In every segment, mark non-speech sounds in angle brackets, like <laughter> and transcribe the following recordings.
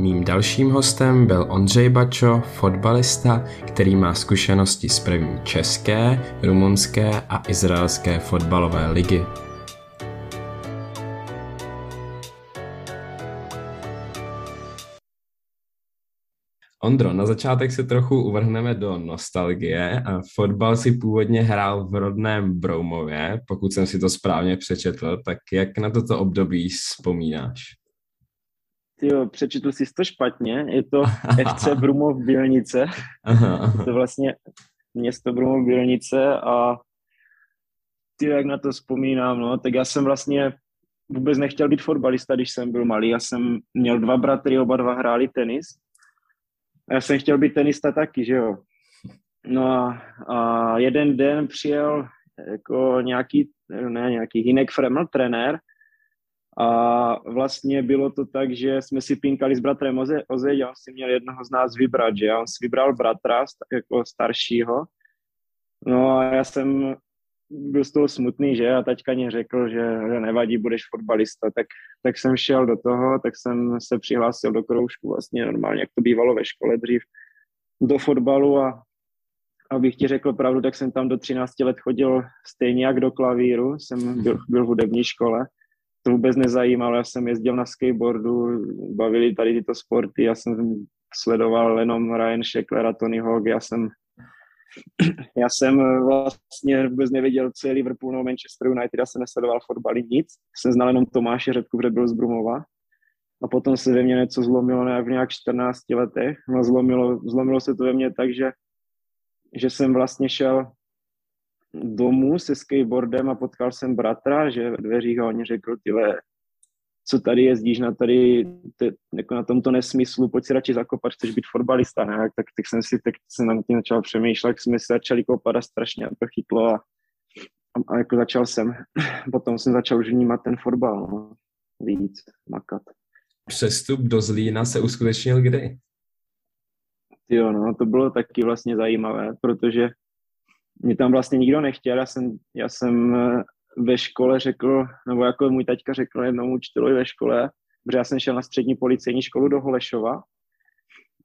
Mým dalším hostem byl Ondřej Bačo, fotbalista, který má zkušenosti z první české, rumunské a izraelské fotbalové ligy. Ondro, na začátek se trochu uvrhneme do nostalgie. Fotbal si původně hrál v rodném Broumově, pokud jsem si to správně přečetl, tak jak na toto období vzpomínáš? Jo, přečetl jsi to špatně, je to <laughs> FC Brumov Bělnice, aha. <laughs> to vlastně město Brumov Bělnice a ty jak na to vzpomínám, no, tak já jsem vlastně vůbec nechtěl být fotbalista, když jsem byl malý, já jsem měl dva bratry, oba dva hráli tenis a já jsem chtěl být tenista taky, že jo. No a, a jeden den přijel jako nějaký, ne, nějaký Hinek Freml, trenér, a vlastně bylo to tak, že jsme si pinkali s bratrem Oze, Oze a on si měl jednoho z nás vybrat, že on si vybral bratra jako staršího. No a já jsem byl z toho smutný, že? A taťka mě řekl, že, že nevadí, budeš fotbalista, tak, tak jsem šel do toho, tak jsem se přihlásil do kroužku vlastně normálně, jak to bývalo ve škole dřív, do fotbalu a abych ti řekl pravdu, tak jsem tam do 13 let chodil stejně jak do klavíru, jsem byl, byl v hudební škole, to vůbec nezajímalo, já jsem jezdil na skateboardu, bavili tady tyto sporty, já jsem sledoval jenom Ryan Sheckler a Tony Hawk, já jsem já jsem vlastně vůbec nevěděl, co je Liverpool nebo Manchester United, já jsem nesledoval fotbaly nic, jsem znal jenom Tomáše Řepku, kde byl z Brumova. A potom se ve mně něco zlomilo nějak v nějak 14 letech, no zlomilo, zlomilo se to ve mně tak, že, že jsem vlastně šel domů se skateboardem a potkal jsem bratra, že ve dveřích a on řekl, tyhle, co tady jezdíš na tady, te, jako na tomto nesmyslu, pojď si radši zakopat, chceš být fotbalista, ne? Tak, tak jsem si, tak jsem na tím začal přemýšlet, jsme si začali kopat a strašně to chytlo a, a, a jako začal jsem, <clears throat> potom jsem začal už vnímat ten fotbal, no, víc, makat. Přestup do Zlína se uskutečnil kdy? Jo, no, to bylo taky vlastně zajímavé, protože mě tam vlastně nikdo nechtěl, já jsem, já jsem eh, ve škole řekl, nebo jako můj taťka řekl jednou učitelovi ve škole, protože já jsem šel na střední policejní školu do Holešova,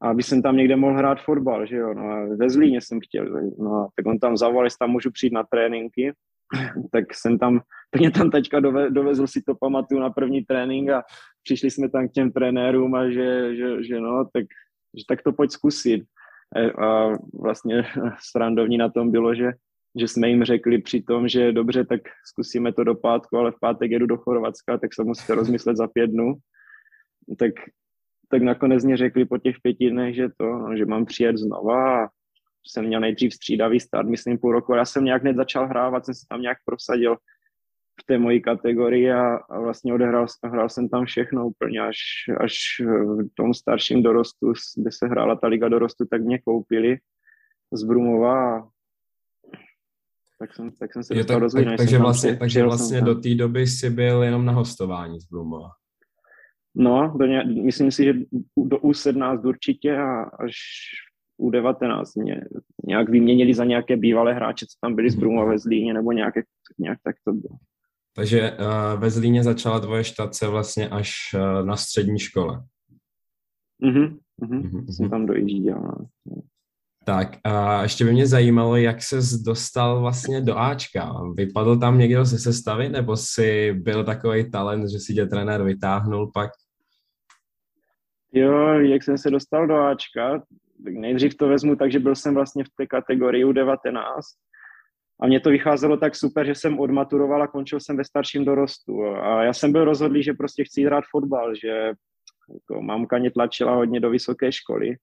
aby jsem tam někde mohl hrát fotbal, že jo, no a ve Zlíně jsem chtěl, no tak on tam zavolal, jestli tam můžu přijít na tréninky, <laughs> tak jsem tam, tak mě tam taťka dove, dovezl si to pamatuju na první trénink a přišli jsme tam k těm trenérům a že, že, že no, tak, že tak to pojď zkusit. A vlastně <laughs> srandovní na tom bylo, že, že jsme jim řekli při tom, že dobře, tak zkusíme to do pátku, ale v pátek jedu do Chorvatska, tak se musíte rozmyslet za pět dnů. Tak, tak nakonec mě řekli po těch pěti dnech, že to, no, že mám přijet znova a jsem měl nejdřív střídavý start, myslím půl roku. Já jsem nějak hned začal hrávat, jsem se tam nějak prosadil v té mojí kategorii a, a vlastně odehrál hrál jsem tam všechno úplně až, až v tom starším dorostu, kde se hrála ta liga dorostu, tak mě koupili z Brumova a tak jsem, tak jsem se je, dostal tak, do tak, takže vlastně, takže vlastně do té doby jsi byl jenom na hostování z Brumova. No, do ně, myslím si, že do U17 určitě a až U19 mě nějak vyměnili za nějaké bývalé hráče, co tam byli z Brumova ve Zlíně, nebo nějak, nějak tak to bylo. Takže uh, ve Zlíně začala tvoje štace vlastně až uh, na střední škole. Mhm, mhm, mm-hmm. jsem tam dojížděl. No. Tak a ještě by mě zajímalo, jak se dostal vlastně do Ačka. Vypadl tam někdo ze sestavy, nebo si byl takový talent, že si tě trenér vytáhnul pak? Jo, jak jsem se dostal do Ačka, tak nejdřív to vezmu tak, že byl jsem vlastně v té kategorii U19 a mně to vycházelo tak super, že jsem odmaturoval a končil jsem ve starším dorostu. A já jsem byl rozhodlý, že prostě chci hrát fotbal, že jako mamka mě tlačila hodně do vysoké školy,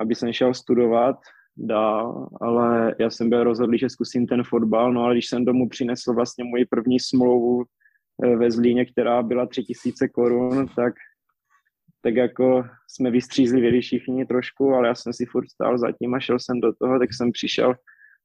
aby jsem šel studovat dál, ale já jsem byl rozhodlý, že zkusím ten fotbal, no ale když jsem domů přinesl vlastně moji první smlouvu eh, ve Zlíně, která byla 3000 korun, tak tak jako jsme vystřízli všichni trošku, ale já jsem si furt stál zatím a šel jsem do toho, tak jsem přišel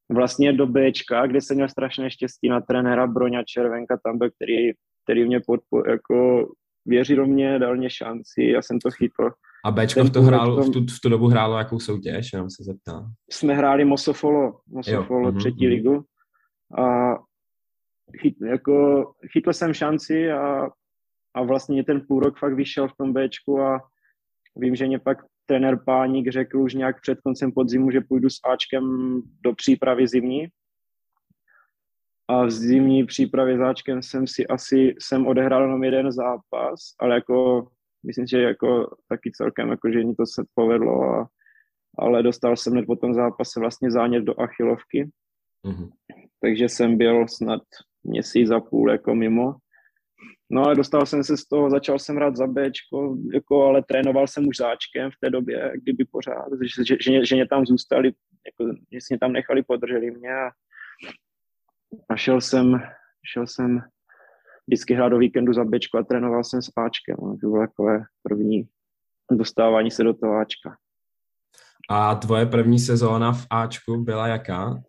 vlastně do Bčka, kde jsem měl strašné štěstí na trenéra Broňa Červenka, tam byl, který, který mě podpo, jako věří do mě, dal mě šanci, já jsem to chytl. A Bčko v, to hrálo, v, tu, v tu dobu hrálo jakou soutěž, jenom se zeptám. Jsme hráli Mosofolo, Mosofolo jo, třetí uh-huh. ligu a chyt, jako, chytl jsem šanci a, a vlastně ten půl rok fakt vyšel v tom Bčku a vím, že mě pak trenér Páník řekl už nějak před koncem podzimu, že půjdu s Ačkem do přípravy zimní. A v zimní přípravě s Ačkem jsem si asi, jsem odehrál jenom jeden zápas, ale jako myslím, že jako taky celkem, jako, že mi to se povedlo, a, ale dostal jsem hned po tom zápase vlastně zánět do achilovky, mm-hmm. takže jsem byl snad měsíc a půl jako mimo. No ale dostal jsem se z toho, začal jsem hrát za Bčko, jako, ale trénoval jsem už záčkem v té době, kdyby pořád, že, že, že, že mě tam zůstali, jako, že mě tam nechali, podrželi mě a, a šel jsem, šel jsem vždycky hrát do víkendu za Bčko a trénoval jsem s Ačkem. No. To bylo takové první dostávání se do toho Ačka. A tvoje první sezóna v Ačku byla jaká?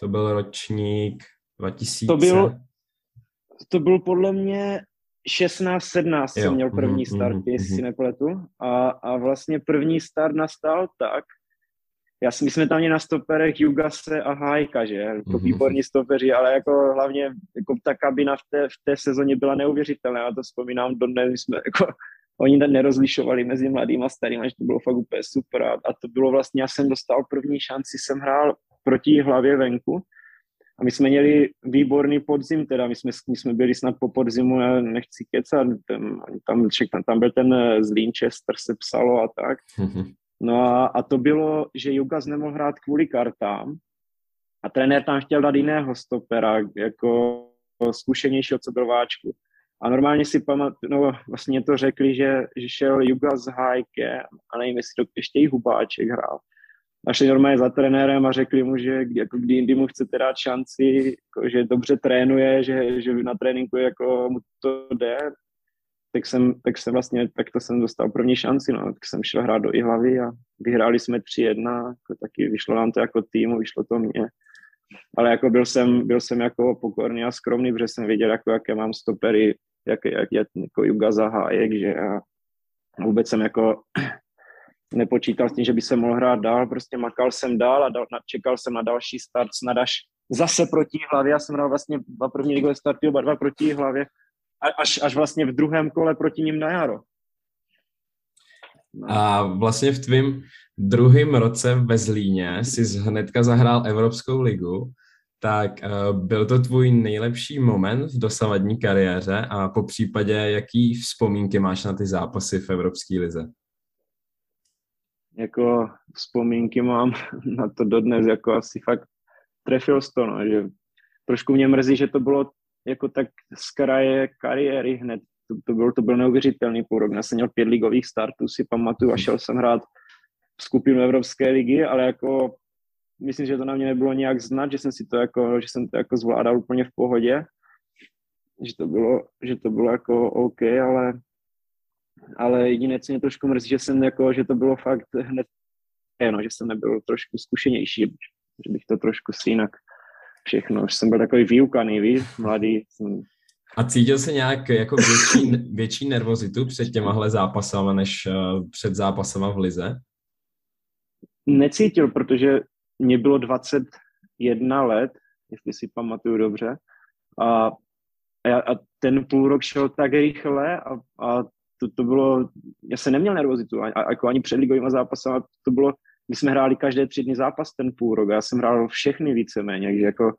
To byl ročník 2000? To byl, to byl podle mě 16-17 jsem měl první mm, start, mm, jestli si nepletu. A, a vlastně první start nastal tak, já si myslím, tam měli na stoperech Jugase a Hajka, že? Jako mm-hmm. výborní stopeři, ale jako hlavně jako ta kabina v té, v té sezóně byla neuvěřitelná. Já to vzpomínám dodnes, jsme jako <laughs> oni nerozlišovali mezi mladými a starými, že to bylo fakt úplně super. A, a to bylo vlastně, já jsem dostal první šanci, jsem hrál proti hlavě venku a my jsme měli výborný podzim, teda my jsme, my jsme byli snad po podzimu, já nechci kecat, tam, tam, tam byl ten eh, z Winchester se psalo a tak. Mm-hmm. No a, a to bylo, že Jugas nemohl hrát kvůli kartám a trenér tam chtěl dát jiného stopera, jako zkušenějšího, co byl váčku. A normálně si pamatuju, no vlastně to řekli, že, že šel Juga s Hajkem a nevím, jestli to ještě i Hubáček hrál. A šli normálně za trenérem a řekli mu, že jako kdy jindy mu chcete dát šanci, jako, že dobře trénuje, že, že na tréninku jako mu to jde, tak jsem, tak jsem vlastně, tak to jsem dostal první šanci, no, tak jsem šel hrát do Ihlavy a vyhráli jsme 3-1, jako taky vyšlo nám to jako týmu, vyšlo to mě. Ale jako byl jsem, byl jsem jako pokorný a skromný, protože jsem věděl, jako, jaké mám stopery, jak, jak, jak jako Juga Zahájek, že a vůbec jsem jako nepočítal s tím, že by se mohl hrát dál, prostě makal jsem dál a dal, čekal jsem na další start, snad až zase proti hlavě, já jsem hrál vlastně dva první ligové starty, oba dva proti hlavě až, až vlastně v druhém kole proti ním na jaro. No. A vlastně v tvém druhém roce ve Zlíně si hnedka zahrál Evropskou ligu, tak uh, byl to tvůj nejlepší moment v dosavadní kariéře a po případě jaký vzpomínky máš na ty zápasy v Evropské lize? Jako vzpomínky mám <laughs> na to dodnes, jako asi fakt trefil to, no, že trošku mě mrzí, že to bylo jako tak z kraje kariéry hned. To, to, byl, to byl neuvěřitelný půl rok. Já jsem měl pět ligových startů, si pamatuju, a šel jsem hrát v skupinu Evropské ligy, ale jako myslím, že to na mě nebylo nějak znat, že jsem si to jako, že jsem to jako zvládal úplně v pohodě, že to bylo, že to bylo jako OK, ale, ale jediné, co mě trošku mrzí, že jsem jako, že to bylo fakt hned, no, že jsem nebyl trošku zkušenější, že bych to trošku si jinak všechno. Už jsem byl takový vyukaný, víš, mladý. Jsem... A cítil se nějak jako větší, větší nervozitu před těmahle zápasama, než uh, před zápasama v Lize? Necítil, protože mě bylo 21 let, jestli si pamatuju dobře. A, a, a ten půl rok šel tak rychle a, a to, to bylo, já jsem neměl nervozitu, a, a, jako ani před ligovými zápasama, to bylo, my jsme hráli každé tři dny zápas ten půl rok, já jsem hrál všechny víceméně, takže jako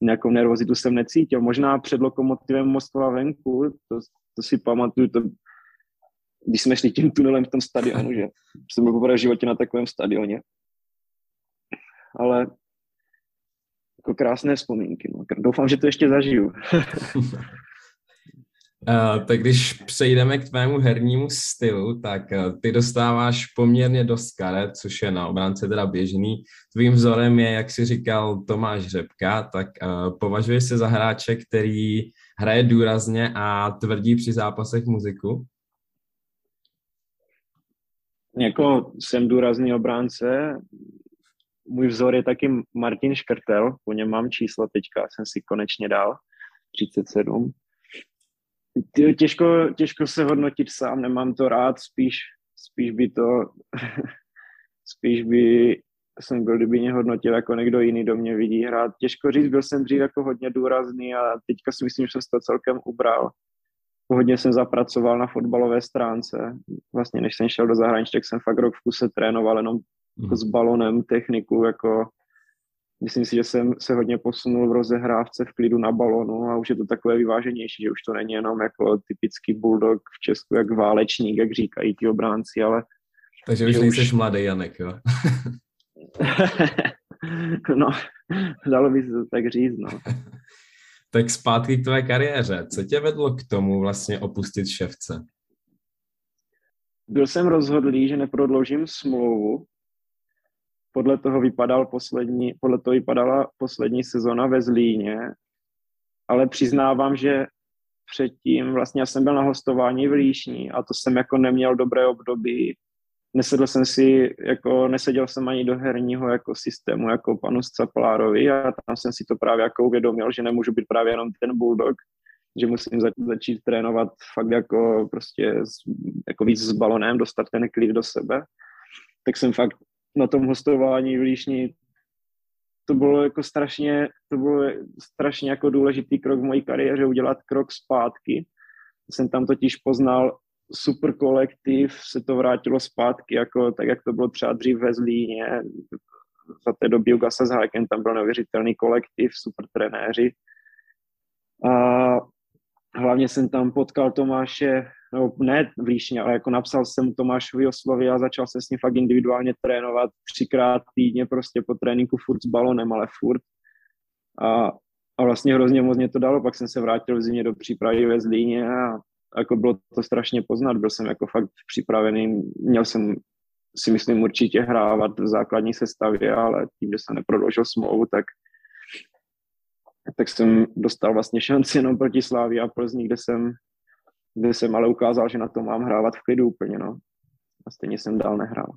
nějakou nervozitu jsem necítil. Možná před Lokomotivem Moskva venku, to, to si pamatuju, to, když jsme šli tím tunelem v tom stadionu, že jsem byl poprvé v životě na takovém stadioně. Ale jako krásné vzpomínky. No. Doufám, že to ještě zažiju. <laughs> Tak když přejdeme k tvému hernímu stylu, tak uh, ty dostáváš poměrně dost karet, což je na obránce teda běžný. Tvým vzorem je, jak si říkal Tomáš Řepka, tak uh, považuješ se za hráče, který hraje důrazně a tvrdí při zápasech muziku? Jako jsem důrazný obránce, můj vzor je taky Martin Škrtel, po něm mám číslo teďka, jsem si konečně dal, 37 těžko, těžko se hodnotit sám, nemám to rád, spíš, spíš by to, <laughs> spíš by jsem byl, kdyby mě hodnotil jako někdo jiný, do mě vidí hrát. Těžko říct, byl jsem dřív jako hodně důrazný a teďka si myslím, že jsem to celkem ubral. hodně jsem zapracoval na fotbalové stránce. Vlastně než jsem šel do zahraničí, tak jsem fakt rok v kuse trénoval jenom jako s balonem, techniku, jako myslím si, že jsem se hodně posunul v rozehrávce v klidu na balonu a už je to takové vyváženější, že už to není jenom jako typický bulldog v Česku, jak válečník, jak říkají ti obránci, ale... Takže už nejsi už... mladý Janek, jo? <laughs> no, dalo by se to tak říct, no. <laughs> tak zpátky k tvé kariéře. Co tě vedlo k tomu vlastně opustit ševce? Byl jsem rozhodlý, že neprodloužím smlouvu. Podle toho, vypadal poslední, podle toho vypadala poslední sezona ve Zlíně, ale přiznávám, že předtím vlastně já jsem byl na hostování v Líšní a to jsem jako neměl dobré období nesedl jsem si, jako neseděl jsem ani do herního jako systému, jako panu Scaplárovi a tam jsem si to právě jako uvědomil, že nemůžu být právě jenom ten bulldog, že musím zač- začít trénovat fakt jako prostě s, jako víc s balonem, dostat ten klid do sebe. Tak jsem fakt na tom hostování v Líšni to bylo jako strašně, to bylo strašně jako důležitý krok v mojí kariéře udělat krok zpátky. Jsem tam totiž poznal super kolektiv, se to vrátilo zpátky, jako, tak jak to bylo třeba dřív ve Zlíně, za té doby u Gasa s Hákem, tam byl neuvěřitelný kolektiv, super trenéři. A hlavně jsem tam potkal Tomáše, no ne v Líšně, ale jako napsal jsem Tomášovi oslovy a začal jsem s ním fakt individuálně trénovat třikrát týdně prostě po tréninku furt s balonem, ale furt. A, a vlastně hrozně moc mě to dalo, pak jsem se vrátil v zimě do přípravy ve Zlíně a jako bylo to strašně poznat, byl jsem jako fakt připravený, měl jsem si myslím určitě hrávat v základní sestavě, ale tím, že jsem neprodloužil smlouvu, tak tak jsem dostal vlastně šanci jenom proti Slávii a Plzni, kde jsem, kde jsem ale ukázal, že na to mám hrávat v klidu úplně, no. A stejně jsem dál nehrál.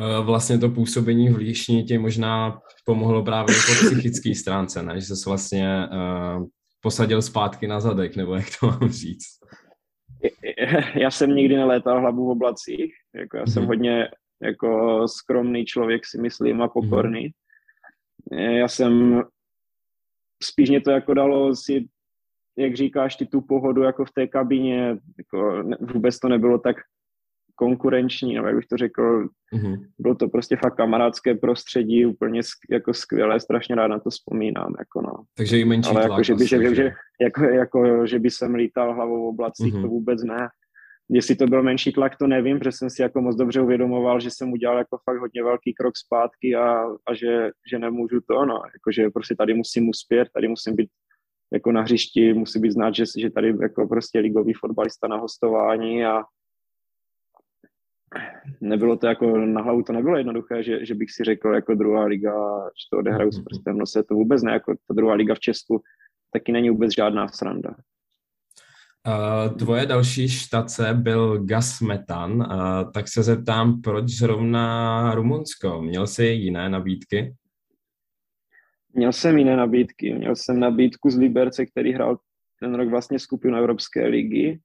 Eh, vlastně to působení v Líšni ti možná pomohlo právě po psychické stránce, ne? že jsi vlastně uh, posadil zpátky na zadek, nebo jak to mám říct? <laughs> Já jsem nikdy nelétal hlavu v oblacích, jako já jsem mm-hmm. hodně jako skromný člověk si myslím a pokorný. Mm-hmm. Já jsem, spíš mě to jako dalo si, jak říkáš, ty tu pohodu jako v té kabině, jako vůbec to nebylo tak konkurenční, nebo jak bych to řekl, mm-hmm. bylo to prostě fakt kamarádské prostředí, úplně jako skvělé, strašně rád na to vzpomínám, jako no. Takže i menší Ale tlak, jako, že by, že, že, jako, jako, že by jsem lítal hlavou v oblacích, mm-hmm. to vůbec ne. Jestli to byl menší tlak, to nevím, protože jsem si jako moc dobře uvědomoval, že jsem udělal jako fakt hodně velký krok zpátky a, a že, že nemůžu to, no, jako, že prostě tady musím uspět, tady musím být jako na hřišti, musí být znát, že, že tady jako prostě ligový fotbalista na hostování a, nebylo to jako, na hlavu to nebylo jednoduché, že, že bych si řekl jako druhá liga, že to odehraju s mhm. prstem no se to vůbec ne, jako ta druhá liga v Česku taky není vůbec žádná sranda. Uh, tvoje další štace byl Gas Metan, uh, tak se zeptám, proč zrovna Rumunsko? Měl jsi jiné nabídky? Měl jsem jiné nabídky. Měl jsem nabídku z Liberce, který hrál ten rok vlastně skupinu Evropské ligy.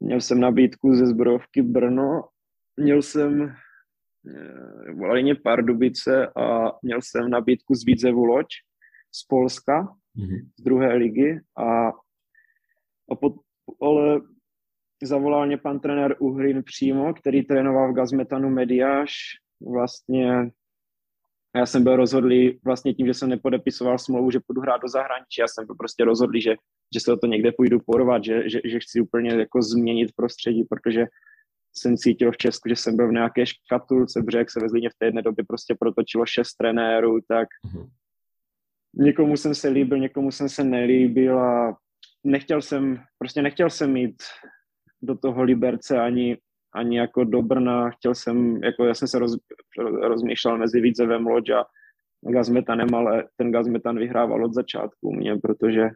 Měl jsem nabídku ze zbrojovky Brno měl jsem eh, volali mě Pardubice a měl jsem nabídku z Vídzevu Loď z Polska, mm-hmm. z druhé ligy a, a pod, ale zavolal mě pan trenér Uhrin přímo, který trénoval v Gazmetanu Mediáš. Vlastně já jsem byl rozhodlý vlastně tím, že jsem nepodepisoval smlouvu, že půjdu hrát do zahraničí. Já jsem byl prostě rozhodlý, že, že se o to někde půjdu porvat, že, že, že chci úplně jako změnit prostředí, protože jsem cítil v Česku, že jsem byl v nějaké škatulce, protože jak se ve Zlíně v té jedné době prostě protočilo šest trenérů, tak mm-hmm. někomu jsem se líbil, někomu jsem se nelíbil a nechtěl jsem, prostě nechtěl jsem mít do toho Liberce ani, ani jako do Brna, chtěl jsem, jako já jsem se roz, rozmýšlel mezi Vídzevem Loď a Gazmetanem, ale ten Gazmetan vyhrával od začátku mě, protože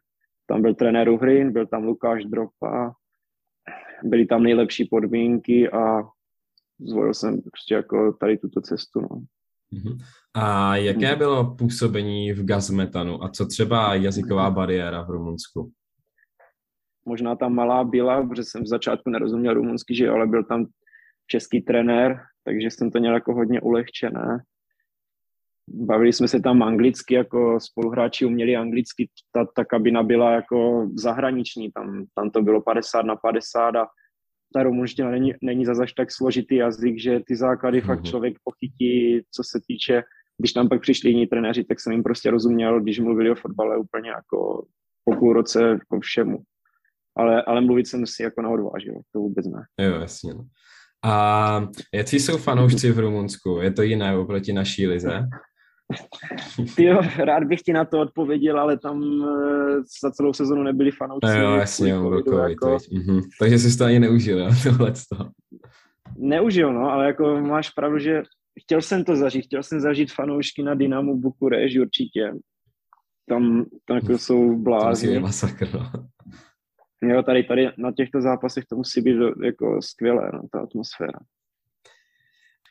tam byl trenér Uhrin, byl tam Lukáš Dropa, byly tam nejlepší podmínky a zvolil jsem prostě jako tady tuto cestu. No. Mhm. A jaké bylo působení v gazmetanu a co třeba jazyková bariéra v Rumunsku? Možná tam malá byla, protože jsem v začátku nerozuměl rumunsky, že ale byl tam český trenér, takže jsem to měl jako hodně ulehčené. bavili jsme se tam anglicky, jako spoluhráči uměli anglicky, ta, ta kabina byla jako zahraniční, tam, tam to bylo 50 na 50 a ta rumunština není, není zase až tak složitý jazyk, že ty základy mm-hmm. fakt mhm. člověk pochytí, co se týče, když tam pak přišli jiní trenéři, tak jsem jim prostě rozuměl, když mluvili o fotbale úplně jako po půl roce jako všemu. Ale, ale mluvit jsem si jako neodvážil, to vůbec ne. Jo, jasně. No. A jaký jsou fanoušci v Rumunsku? Je to jiné oproti naší lize? <laughs> Jo, rád bych ti na to odpověděl, ale tam uh, za celou sezonu nebyli fanoušci. Jo, jasně, jo, jako... mhm. Takže jsi to ani neužil, tohle Neužil, no, ale jako máš pravdu, že chtěl jsem to zažít, chtěl jsem zažít fanoušky na Dynamu Bukureš určitě. Tam, tam jako jsou blázni. To masakr, no. Jo, tady, tady na těchto zápasech to musí být jako skvělé, no, ta atmosféra.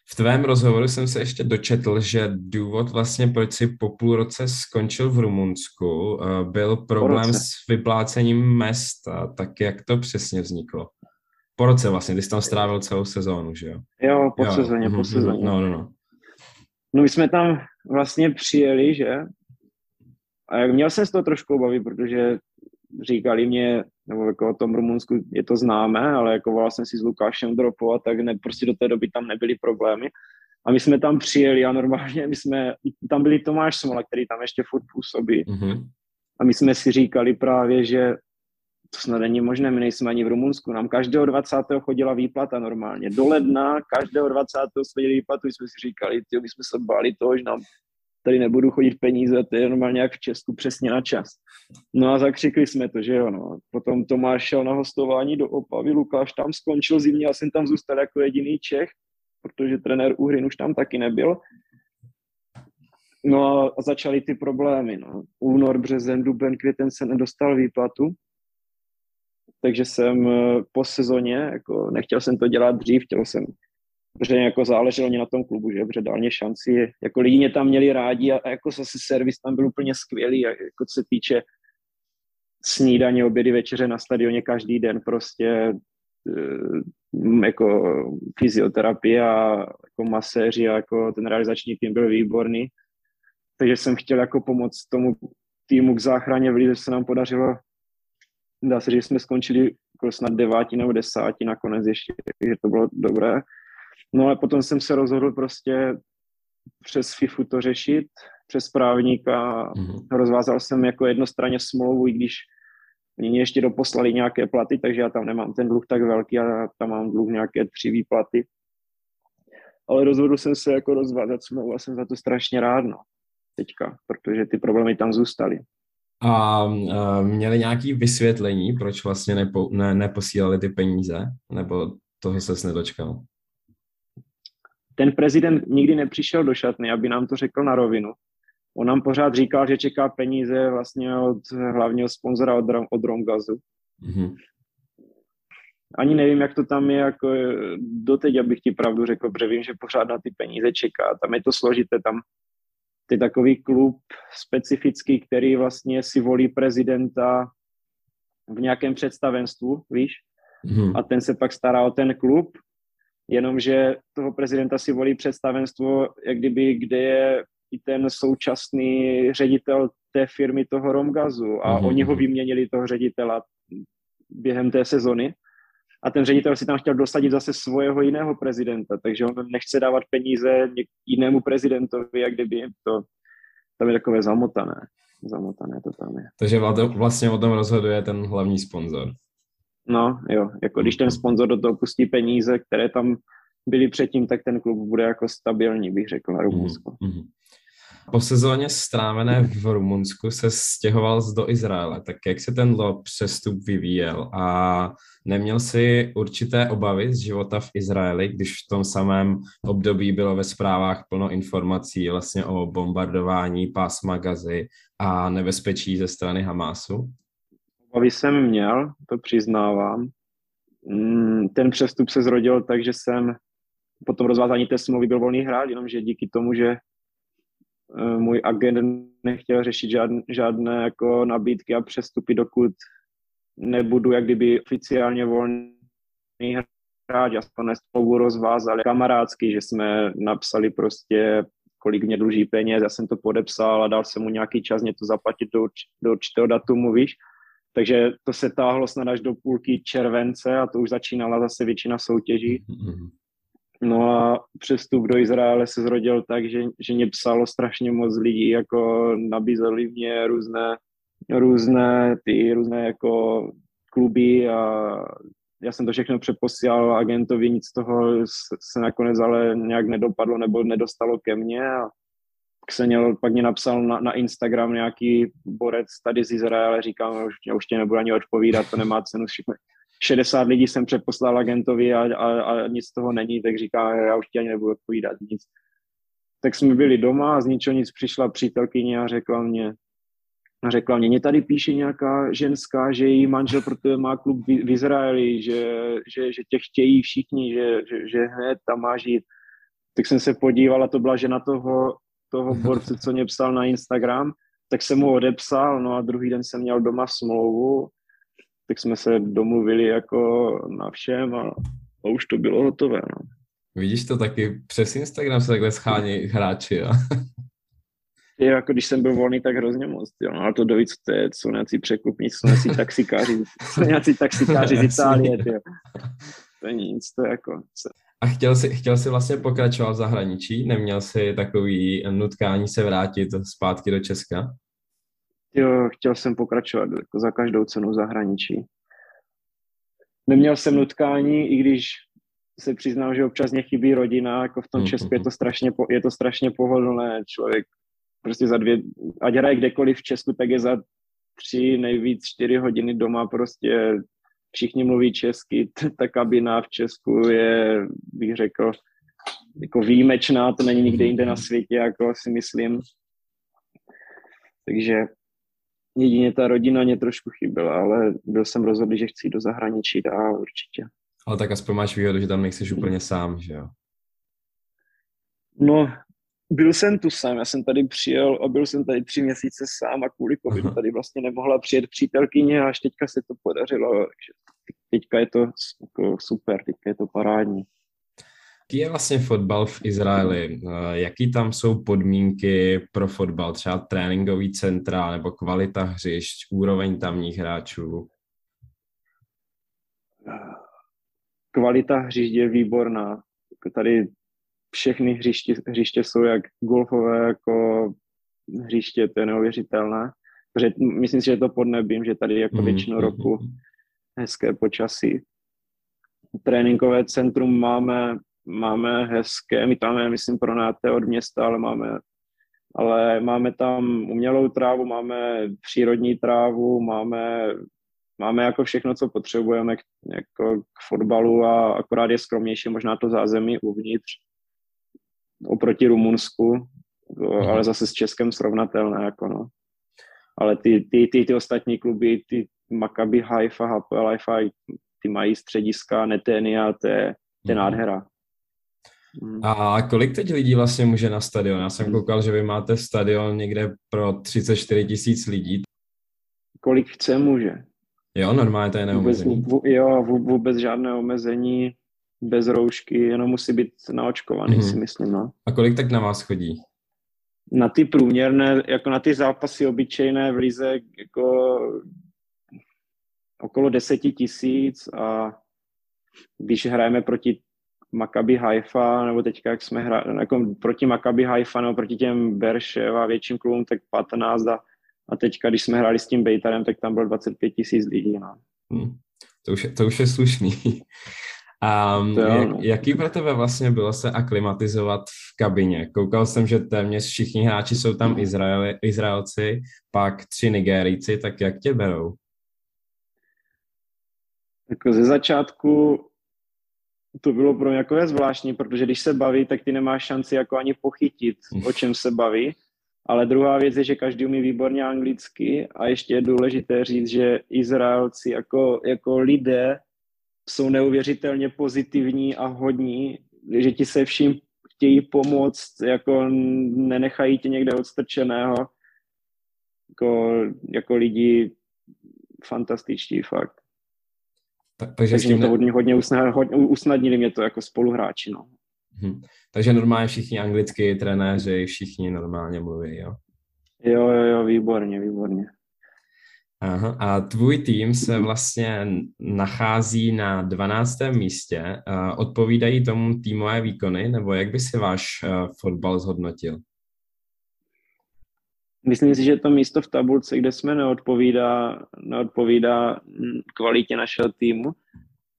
V tvém rozhovoru jsem se ještě dočetl, že důvod vlastně, proč si po půl roce skončil v Rumunsku, eh, byl problém s vyplácením mest. Tak jak to přesně vzniklo? Po roce vlastně, ty jsi tam strávil celou sezónu, že jo? Jo, po jo. sezóně, po mhm, sezóně. No, no, no. No my jsme tam vlastně přijeli, že? A jak měl jsem z toho trošku obavy, protože říkali mě, nebo jako o tom Rumunsku je to známé, ale jako volal jsem si s Lukášem Dropo a tak ne, prostě do té doby tam nebyly problémy. A my jsme tam přijeli a normálně my jsme, tam byli Tomáš Smola, který tam ještě furt působí. Mm-hmm. A my jsme si říkali právě, že to snad není možné, my nejsme ani v Rumunsku, nám každého 20. chodila výplata normálně. Do ledna každého 20. chodila výplatu, jsme si říkali, ty, my jsme se báli toho, že nám tady nebudu chodit peníze, to je normálně jak v Česku, přesně na čas. No a zakřikli jsme to, že jo, no. Potom Tomáš šel na hostování do Opavy, Lukáš tam skončil zimně, já jsem tam zůstal jako jediný Čech, protože trenér Uhrin už tam taky nebyl. No a začaly ty problémy, no. Únor, březen, duben, květen se nedostal výplatu, takže jsem eh, po sezóně, jako nechtěl jsem to dělat dřív, chtěl jsem protože jako záleželo mě na tom klubu, že, protože dal mě šanci, jako lidi mě tam měli rádi a, a jako zase servis tam byl úplně skvělý, a jako co se týče snídaně, obědy, večeře na stadioně každý den prostě eh, jako fyzioterapie a jako maséři a jako ten realizační tým byl výborný. Takže jsem chtěl jako pomoct tomu týmu k záchraně v Lize se nám podařilo dá se že jsme skončili jako snad devátí nebo desátí nakonec ještě, že to bylo dobré. No ale potom jsem se rozhodl prostě přes FIFU to řešit, přes právníka. Mm-hmm. Rozvázal jsem jako jednostranně smlouvu, i když oni ještě doposlali nějaké platy, takže já tam nemám ten dluh tak velký a tam mám dluh nějaké tři výplaty. Ale rozhodl jsem se jako rozvázat smlouvu a jsem za to strašně rád, no, teďka, protože ty problémy tam zůstaly. A uh, měli nějaké vysvětlení, proč vlastně nepo, ne, neposílali ty peníze? Nebo toho se nedočkal? Ten prezident nikdy nepřišel do šatny, aby nám to řekl na rovinu. On nám pořád říkal, že čeká peníze vlastně od hlavního sponzora od, od Romgazu. Mm-hmm. Ani nevím, jak to tam je jako doteď, abych ti pravdu řekl, protože vím, že pořád na ty peníze čeká. Tam je to složité, tam je takový klub specifický, který vlastně si volí prezidenta v nějakém představenstvu, víš? Mm-hmm. A ten se pak stará o ten klub jenomže toho prezidenta si volí představenstvo, jak kdyby, kde je i ten současný ředitel té firmy toho Romgazu a mm-hmm. oni ho mhm. vyměnili toho ředitela během té sezony a ten ředitel si tam chtěl dosadit zase svého jiného prezidenta, takže on nechce dávat peníze jinému prezidentovi, jak kdyby to, tam je takové zamotané. Zamotané to tam je. Takže vlastně o tom rozhoduje ten hlavní sponzor. No jo, jako když ten sponzor do toho pustí peníze, které tam byly předtím, tak ten klub bude jako stabilní, bych řekl, na Rumunsko. Mm-hmm. Po sezóně strávené v Rumunsku se stěhoval do Izraele, tak jak se ten přestup vyvíjel a neměl si určité obavy z života v Izraeli, když v tom samém období bylo ve zprávách plno informací vlastně o bombardování pásma Gazy a nebezpečí ze strany Hamásu? Obavy jsem měl, to přiznávám. Mm, ten přestup se zrodil tak, že jsem po tom rozvázání té smlouvy byl volný hrát, jenomže díky tomu, že eh, můj agent nechtěl řešit žádné, žádné jako nabídky a přestupy, dokud nebudu jak kdyby oficiálně volný hrát. Já jsme smlouvu rozvázali kamarádsky, že jsme napsali prostě kolik mě dluží peněz, já jsem to podepsal a dal jsem mu nějaký čas mě to zaplatit do, do určitého datumu, víš. Takže to se táhlo snad až do půlky července a to už začínala zase většina soutěží. Mm-hmm. No a přestup do Izraele se zrodil tak, že, že mě psalo strašně moc lidí, jako nabízeli mě různé, různé ty různé jako kluby a já jsem to všechno přeposílal agentovi, nic z toho se nakonec ale nějak nedopadlo nebo nedostalo ke mně a pak, se měl, pak mě napsal na, na Instagram nějaký borec tady z Izraele, říkám, já už, já už tě nebudu ani odpovídat, to nemá cenu, všechno, 60 lidí jsem přeposlal agentovi a, a, a nic z toho není, tak říká, já už ti ani nebudu odpovídat nic. Tak jsme byli doma a z ničeho nic přišla přítelkyně a řekla mě, a řekla mě, mě tady píše nějaká ženská, že její manžel protože má klub v, v Izraeli, že, že, že tě chtějí všichni, že, že, že hned tam má žít. Tak jsem se podívala, to byla žena toho, toho borce, co mě psal na Instagram, tak jsem mu odepsal, no a druhý den jsem měl doma smlouvu tak jsme se domluvili jako na všem a, a už to bylo hotové. No. Vidíš to taky, přes Instagram se takhle schání hráči, jo? <laughs> Je, jako když jsem byl volný, tak hrozně moc, jo. No, ale to dovíc, to je, jsou nějací překupníci, jsou nějací taxikáři, jsou nějací taxikáři z <laughs> Itálie, jo. To je nic, to je jako... A chtěl jsi, chtěl jsi vlastně pokračovat v zahraničí? Neměl jsi takový nutkání se vrátit zpátky do Česka? Jo, chtěl jsem pokračovat jako za každou cenu zahraničí. Neměl jsem nutkání, i když se přiznám, že občas mě chybí rodina, jako v tom mm-hmm. Česku je to strašně, je to strašně pohodlné, člověk prostě za dvě, ať hraje kdekoliv v Česku, tak je za tři, nejvíc čtyři hodiny doma, prostě všichni mluví česky, ta kabina v Česku je, bych řekl, jako výjimečná, to není nikde jinde na světě, jako si myslím. Takže jedině ta rodina mě trošku chyběla, ale byl jsem rozhodlý, že chci do zahraničí dál určitě. Ale tak aspoň máš výhodu, že tam nejsi úplně sám, že jo? No, byl jsem tu sám, já jsem tady přijel a byl jsem tady tři měsíce sám a kvůli covidu tady vlastně nemohla přijet přítelkyně a až teďka se to podařilo, takže teďka je to jako super, teďka je to parádní. Jaký je vlastně fotbal v Izraeli? Eh, jaký tam jsou podmínky pro fotbal? Třeba tréninkový centra nebo kvalita hřišť, úroveň tamních hráčů? Kvalita hřišť je výborná. Tady všechny hřiště, hřiště jsou jak golfové, jako hřiště, to je neuvěřitelné. Protože myslím si, že to pod nebím, že tady jako mhm, většinu mhm, roku hezké počasí. Tréninkové centrum máme máme hezké, my tam je, myslím, pronáté od města, ale máme, ale máme tam umělou trávu, máme přírodní trávu, máme, máme jako všechno, co potřebujeme k, jako k fotbalu a akorát je skromnější možná to zázemí uvnitř oproti Rumunsku, mhm. ale zase s Českem srovnatelné, jako no. Ale ty, ty, ty, ty ostatní kluby, ty Maccabi Haifa, Hapoel Haifa, ty mají střediska, Netenia, to je, to je mhm. nádhera. Hmm. A kolik teď lidí vlastně může na stadion? Já jsem koukal, že vy máte stadion někde pro 34 tisíc lidí. Kolik chce, může. Jo, normálně to je neomezený. Vůbec, jo, vůbec žádné omezení, bez roušky, jenom musí být naočkovaný, mm-hmm. si myslím. No. A kolik tak na vás chodí? Na ty průměrné, jako na ty zápasy obyčejné v Lize, jako okolo deseti tisíc a když hrajeme proti Maccabi Haifa, nebo teďka, jak jsme hráli, jako proti Maccabi Haifa, nebo proti těm Berševa větším klubům, tak 15 a, a teďka, když jsme hráli s tím Bejtarem, tak tam bylo 25 tisíc lidí. No. Hmm. To, už je, to už je slušný. Um, to jak, jaký pro tebe vlastně bylo se aklimatizovat v kabině? Koukal jsem, že téměř všichni hráči jsou tam Izraeli, Izraelci, pak tři Nigérici, tak jak tě berou? Jako ze začátku to bylo pro mě jako zvláštní, protože když se baví, tak ty nemáš šanci jako ani pochytit, o čem se baví. Ale druhá věc je, že každý umí výborně anglicky a ještě je důležité říct, že Izraelci jako, jako lidé jsou neuvěřitelně pozitivní a hodní, že ti se vším chtějí pomoct, jako nenechají tě někde odstrčeného. Jako, jako lidi fantastičtí fakt. Tak, takže, takže tím to hodně, hodně, usnadnili, hodně usnadnili mě to jako spoluhráči, no. Hm. Takže normálně všichni anglicky trenéři, všichni normálně mluví, jo? Jo, jo, jo, výborně, výborně. Aha. A tvůj tým se vlastně nachází na 12. místě. Odpovídají tomu týmové výkony, nebo jak by si váš fotbal zhodnotil? Myslím si, že to místo v tabulce, kde jsme, neodpovídá, neodpovídá kvalitě našeho týmu.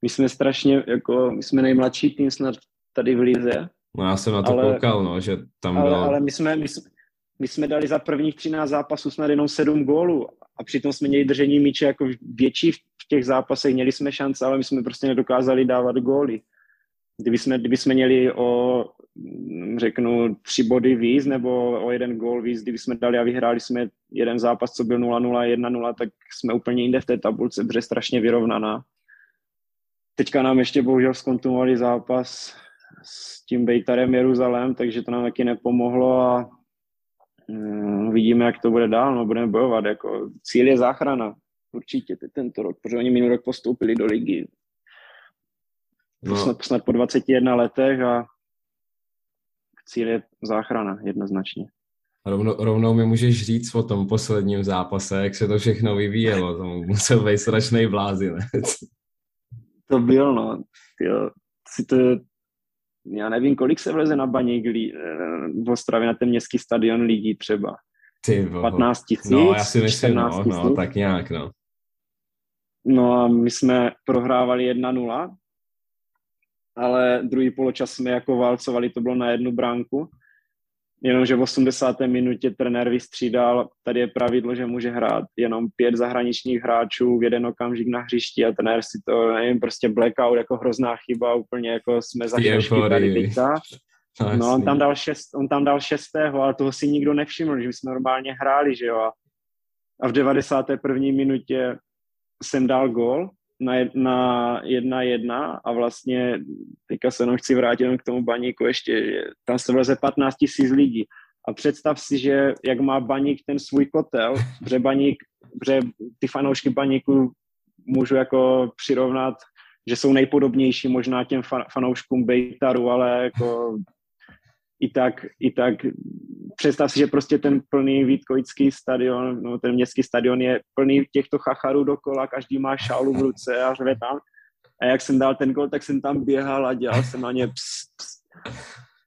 My jsme strašně, jako, my jsme nejmladší tým snad tady v Lize. No já jsem na to ale, koukal, no, že tam ale, bylo... Ale my jsme, my, jsme, my jsme dali za prvních 13 zápasů snad jenom 7 gólů a přitom jsme měli držení míče jako větší v těch zápasech, měli jsme šance, ale my jsme prostě nedokázali dávat góly. Kdyby jsme, kdyby jsme měli o, řeknu, tři body víc nebo o jeden gól víc, kdyby jsme dali a vyhráli jsme jeden zápas, co byl 0-0, 1-0, tak jsme úplně jinde v té tabulce, protože strašně vyrovnaná. Teďka nám ještě bohužel skontumovali zápas s tím Bejtarem Jeruzalém, takže to nám taky nepomohlo a vidíme, jak to bude dál, no budeme bojovat, jako cíl je záchrana, určitě tento rok, protože oni minulý rok postoupili do ligy, no. snad, snad po 21 letech a cíl je záchrana jednoznačně. Rovno, rovnou mi můžeš říct o tom posledním zápase, jak se to všechno vyvíjelo. To musel být strašný blázinec. To byl, no. Jo. Si to, já nevím, kolik se vleze na baník eh, v Ostravě na ten městský stadion lidí třeba. Ty 15 tisíc, No, já si myslím, no, no, tak nějak, no. No a my jsme prohrávali 1-0, ale druhý poločas jsme jako válcovali, to bylo na jednu bránku jenomže v 80. minutě trenér vystřídal, tady je pravidlo, že může hrát jenom pět zahraničních hráčů v jeden okamžik na hřišti a trenér si to, nevím, prostě blackout jako hrozná chyba, úplně jako jsme za tady teďka. No, no on tam, dal šest, on tam dal šestého, ale toho si nikdo nevšiml, že jsme normálně hráli, že jo. A v 91. minutě jsem dal gol na, na jedna jedna a vlastně teďka se jenom chci vrátit jenom k tomu baníku ještě, že tam se vleze 15 tisíc lidí. A představ si, že jak má baník ten svůj kotel, že baník, že ty fanoušky baníku můžu jako přirovnat, že jsou nejpodobnější možná těm fanouškům Bejtaru, ale jako i tak, i tak představ si, že prostě ten plný Vítkovický stadion, no ten městský stadion je plný těchto chacharů dokola, každý má šálu v ruce a řve tam. A jak jsem dal ten gol, tak jsem tam běhal a dělal jsem na ně ps, ps.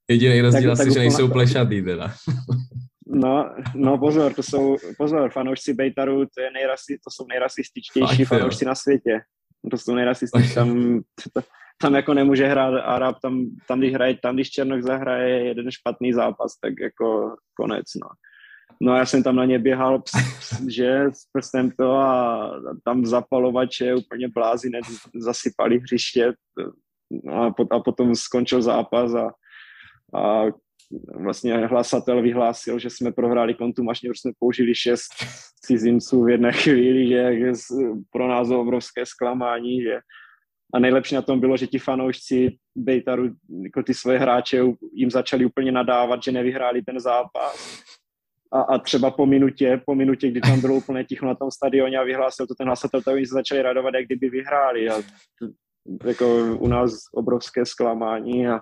Jediný rozdíl asi, že nejsou plešatý teda. No, no pozor, to jsou, pozor, fanoušci Bejtaru, to, je nejrasi, to jsou nejrasističtější fanoušci na světě. To jsou nejrasističtější, tam, <laughs> tam jako nemůže hrát Arab, tam, tam, když hraje, tam, když Černok zahraje jeden špatný zápas, tak jako konec, no. No já jsem tam na ně běhal, ps, ps, že s prstem to a tam zapalovače, úplně blázinec, zasypali hřiště no a, pot, a potom skončil zápas a, a vlastně hlasatel vyhlásil, že jsme prohráli kontumačně, protože jsme použili šest cizinců v jedné chvíli, že je pro nás obrovské zklamání, že a nejlepší na tom bylo, že ti fanoušci Bejtaru, jako ty svoje hráče, jim začali úplně nadávat, že nevyhráli ten zápas. A, a třeba po minutě, po minutě, kdy tam bylo úplně ticho na tom stadioně a vyhlásil to ten hlasatel, tak oni se začali radovat, jak kdyby vyhráli. A jako u nás obrovské zklamání a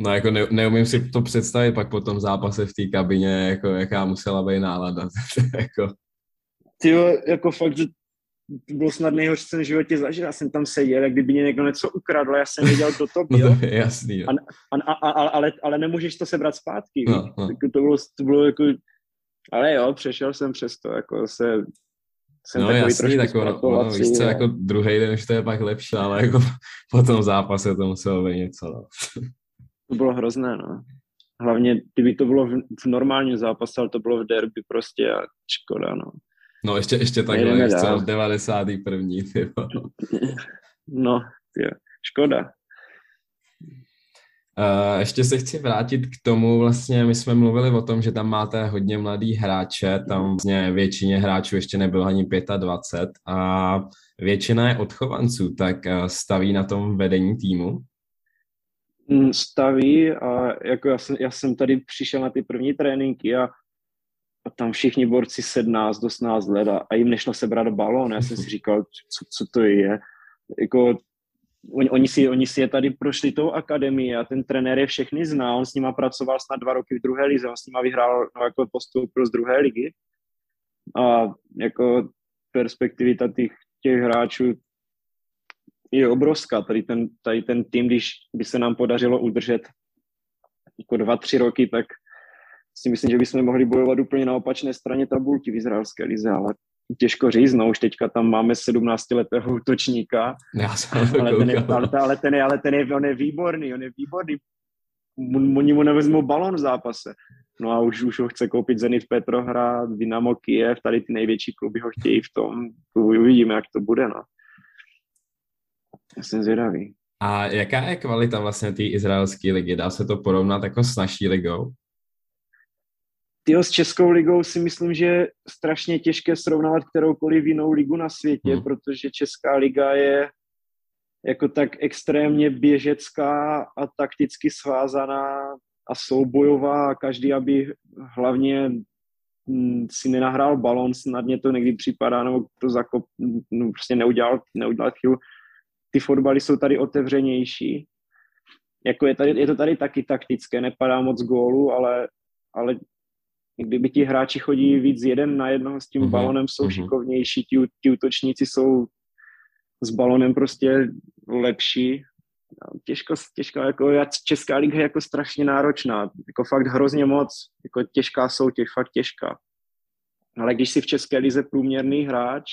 No jako ne, neumím si to představit pak po tom zápase v té kabině, jako jaká musela být nálada. <laughs> jako... Ty jako fakt, že to bylo snad nejhorší, co jsem v životě zažil. Já jsem tam seděl, jak kdyby mě někdo něco ukradl, já jsem věděl, kdo to byl. no to je jasný. A, a, a, a, ale, ale nemůžeš to sebrat zpátky. No, no. to, bylo, to bylo jako... Ale jo, přešel jsem přes to, jako se jsem no jasný, tak ono, ono, víš co, jako druhý den už to je pak lepší, ale jako <laughs> po tom zápase to muselo být něco, no. <laughs> To bylo hrozné, no. Hlavně, kdyby to bylo v, v normálním zápase, ale to bylo v derby prostě a škoda, no. No ještě, ještě takhle, ještě co, 91. Tyjo. No, tyjo. škoda. Uh, ještě se chci vrátit k tomu, vlastně my jsme mluvili o tom, že tam máte hodně mladý hráče, tam vlastně většině hráčů ještě nebylo ani 25 a většina je odchovanců, tak uh, staví na tom vedení týmu? Mm, staví a jako já jsem, já jsem tady přišel na ty první tréninky a a tam všichni borci 17 do 18 let a, a jim nešlo sebrat balón. Já jsem si říkal, co, co to je. Jako, oni, oni, si, oni si je tady prošli tou akademii a ten trenér je všechny zná, on s nima pracoval snad dva roky v druhé lize, on s nima vyhrál no, jako postup z druhé ligy a jako perspektivita těch, těch hráčů je obrovská. Tady ten, tady ten tým, když by se nám podařilo udržet jako dva, tři roky, tak si myslím, že bychom mohli bojovat úplně na opačné straně tabulky v izraelské lize, ale těžko říct, no už teďka tam máme 17-letého útočníka, Já jsem to ale, ten je, ale, ale, ten je, ale ten je, on je výborný, on je výborný. Oni mu nevezmou balon v zápase. No a už, už ho chce koupit Zenit Petrohrad, Dynamo Kiev, tady ty největší kluby ho chtějí v tom, uvidíme, jak to bude, no. Já jsem zvědavý. A jaká je kvalita vlastně té izraelské ligy? Dá se to porovnat jako s naší ligou? Tyjo, s Českou ligou si myslím, že je strašně těžké srovnávat kteroukoliv jinou ligu na světě, hmm. protože Česká liga je jako tak extrémně běžecká a takticky svázaná a soubojová a každý, aby hlavně hm, si nenahrál balon, snadně to někdy připadá, nebo to zakop, no, prostě neudělal, neudělal chybu. Ty fotbaly jsou tady otevřenější. Jako je, tady, je to tady taky taktické, nepadá moc gólu, ale, ale kdyby ti hráči chodí víc jeden na jednoho s tím mm-hmm. balonem, jsou mm-hmm. šikovnější, ti, ti útočníci jsou s balonem prostě lepší. Těžko, těžko, jako Česká liga je jako strašně náročná, jako fakt hrozně moc, jako těžká soutěž, fakt těžká. Ale když si v České lize průměrný hráč,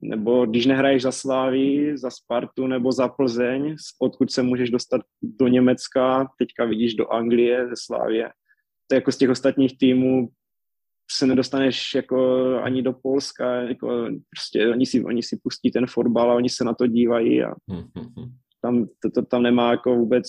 nebo když nehraješ za Slávy, za Spartu nebo za Plzeň, odkud se můžeš dostat do Německa, teďka vidíš do Anglie ze Slávě, jako z těch ostatních týmů se nedostaneš jako ani do Polska, jako prostě oni si, oni si pustí ten fotbal a oni se na to dívají a tam, to, to, tam nemá jako vůbec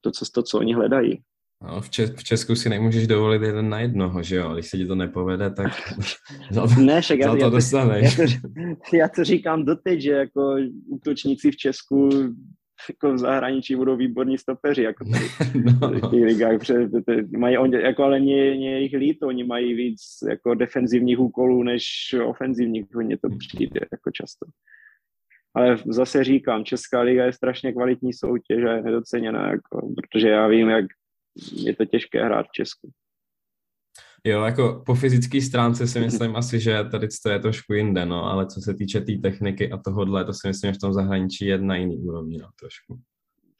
to, co, to, co oni hledají. No, v, Čes- v Česku si nemůžeš dovolit jeden na jednoho, že jo? Když se ti to nepovede, tak <laughs> za to, ne, však za já, to dostaneš. Já to, já to říkám doteď, že jako útočníci v Česku jako v zahraničí budou výborní stopeři, jako tady, <laughs> no, v těch ligách, protože mají, on, jako, ale mě, mě jich líto, oni mají víc jako defenzivních úkolů než ofenzivních, mně to přijde jako často. Ale zase říkám, Česká liga je strašně kvalitní soutěž a je nedoceněná, jako, protože já vím, jak je to těžké hrát v Česku. Jo, jako po fyzické stránce si myslím asi, že tady to je trošku jinde, no, ale co se týče té tý techniky a tohohle, to si myslím, že v tom zahraničí je na jiný úrovni, no, trošku.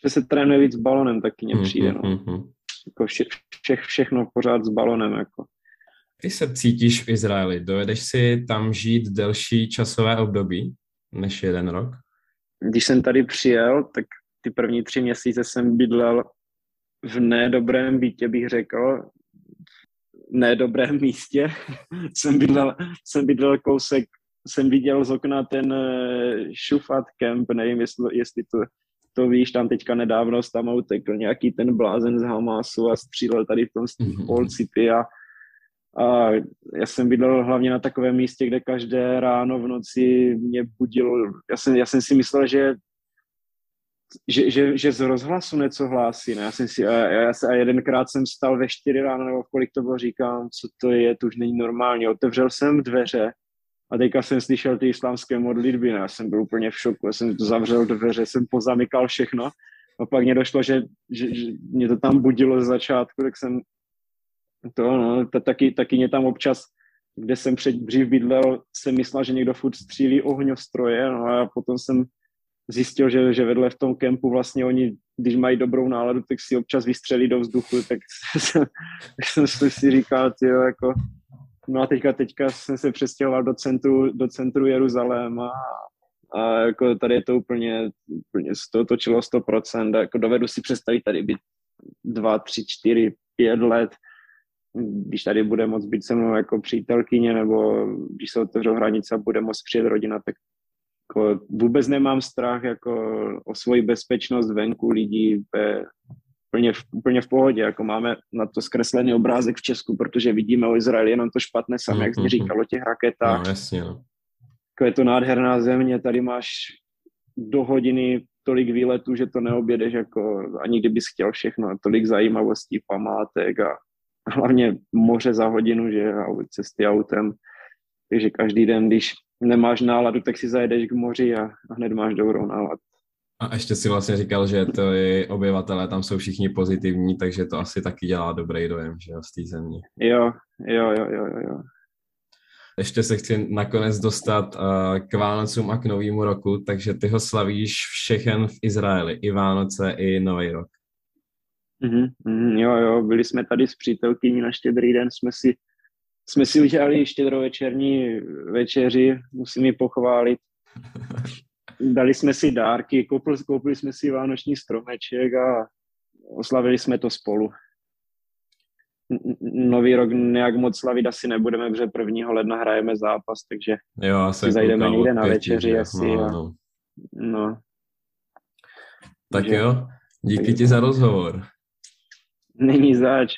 Že se trénuje víc s balonem, taky mně přijde, no. Mm-hmm. Jako vše, vše, všechno pořád s balonem, jako. Když se cítíš v Izraeli, dovedeš si tam žít delší časové období než jeden rok? Když jsem tady přijel, tak ty první tři měsíce jsem bydlel v nedobrém bytě, bych řekl, nedobrém místě. jsem, bydlel, jsem bydlel kousek, jsem viděl z okna ten uh, Šufat Camp, nevím, jestli, jestli to, to víš, tam teďka nedávno tam utekl nějaký ten blázen z Hamasu a střílel tady v tom mm-hmm. City a, a já jsem bydlel hlavně na takovém místě, kde každé ráno v noci mě budilo, já jsem, já jsem si myslel, že že, že, že z rozhlasu něco hlásí. Ne? Já jsem si, a, já, a jedenkrát jsem stal ve čtyři ráno, nebo kolik to bylo, říkám, co to je, to už není normální. Otevřel jsem dveře a teďka jsem slyšel ty islámské modlitby, ne? já jsem byl úplně v šoku, já jsem zavřel dveře, jsem pozamykal všechno a pak mě došlo, že, že, že mě to tam budilo z začátku, tak jsem to, no, to taky, taky mě tam občas, kde jsem před dřív bydlel, jsem myslel, že někdo furt střílí ohňostroje, no a potom jsem zjistil, že, že vedle v tom kempu vlastně oni, když mají dobrou náladu, tak si občas vystřelí do vzduchu, tak jsem, <laughs> jsem si říkal, tyjo, jako, no a teďka, teďka jsem se přestěhoval do centru, do centru Jeruzaléma a jako tady je to úplně, úplně to točilo 100%, a jako dovedu si představit tady být dva, tři, čtyři, pět let, když tady bude moc být se mnou jako přítelkyně, nebo když se otevřou hranice a bude moc přijet rodina, tak jako vůbec nemám strach jako o svoji bezpečnost venku lidí ve, úplně, v, úplně v pohodě, jako máme na to zkreslený obrázek v Česku, protože vidíme o Izraeli jenom to špatné samé, jak jsi mhm, mhm. říkal o těch raketách. No, jasně, no. Jako je to nádherná země, tady máš do hodiny tolik výletů, že to neobjedeš jako ani kdybys chtěl všechno, tolik zajímavostí, památek a hlavně moře za hodinu, že cesty autem. Takže každý den, když nemáš náladu, tak si zajedeš k moři a, a hned máš dobrou náladu. A ještě si vlastně říkal, že to je obyvatelé tam jsou všichni pozitivní, takže to asi taky dělá dobrý dojem, že jo, z té země. Jo, jo, jo, jo, jo. Ještě se chci nakonec dostat uh, k Vánocům a k Novému roku, takže ty ho slavíš všechen v Izraeli, i Vánoce, i Nový rok. Mm-hmm, mm, jo, jo, byli jsme tady s přítelkyní na štědrý den, jsme si, jsme si udělali štědrovečerní večeři, musím ji pochválit. Dali jsme si dárky, koupili, koupili jsme si vánoční stromeček a oslavili jsme to spolu. Nový rok nějak moc slavit asi nebudeme, protože 1. ledna hrajeme zápas, takže jo, si zajdeme někde na večeři asi. No, a, no. no. Tak takže, jo, díky takže... ti za rozhovor. Není zač.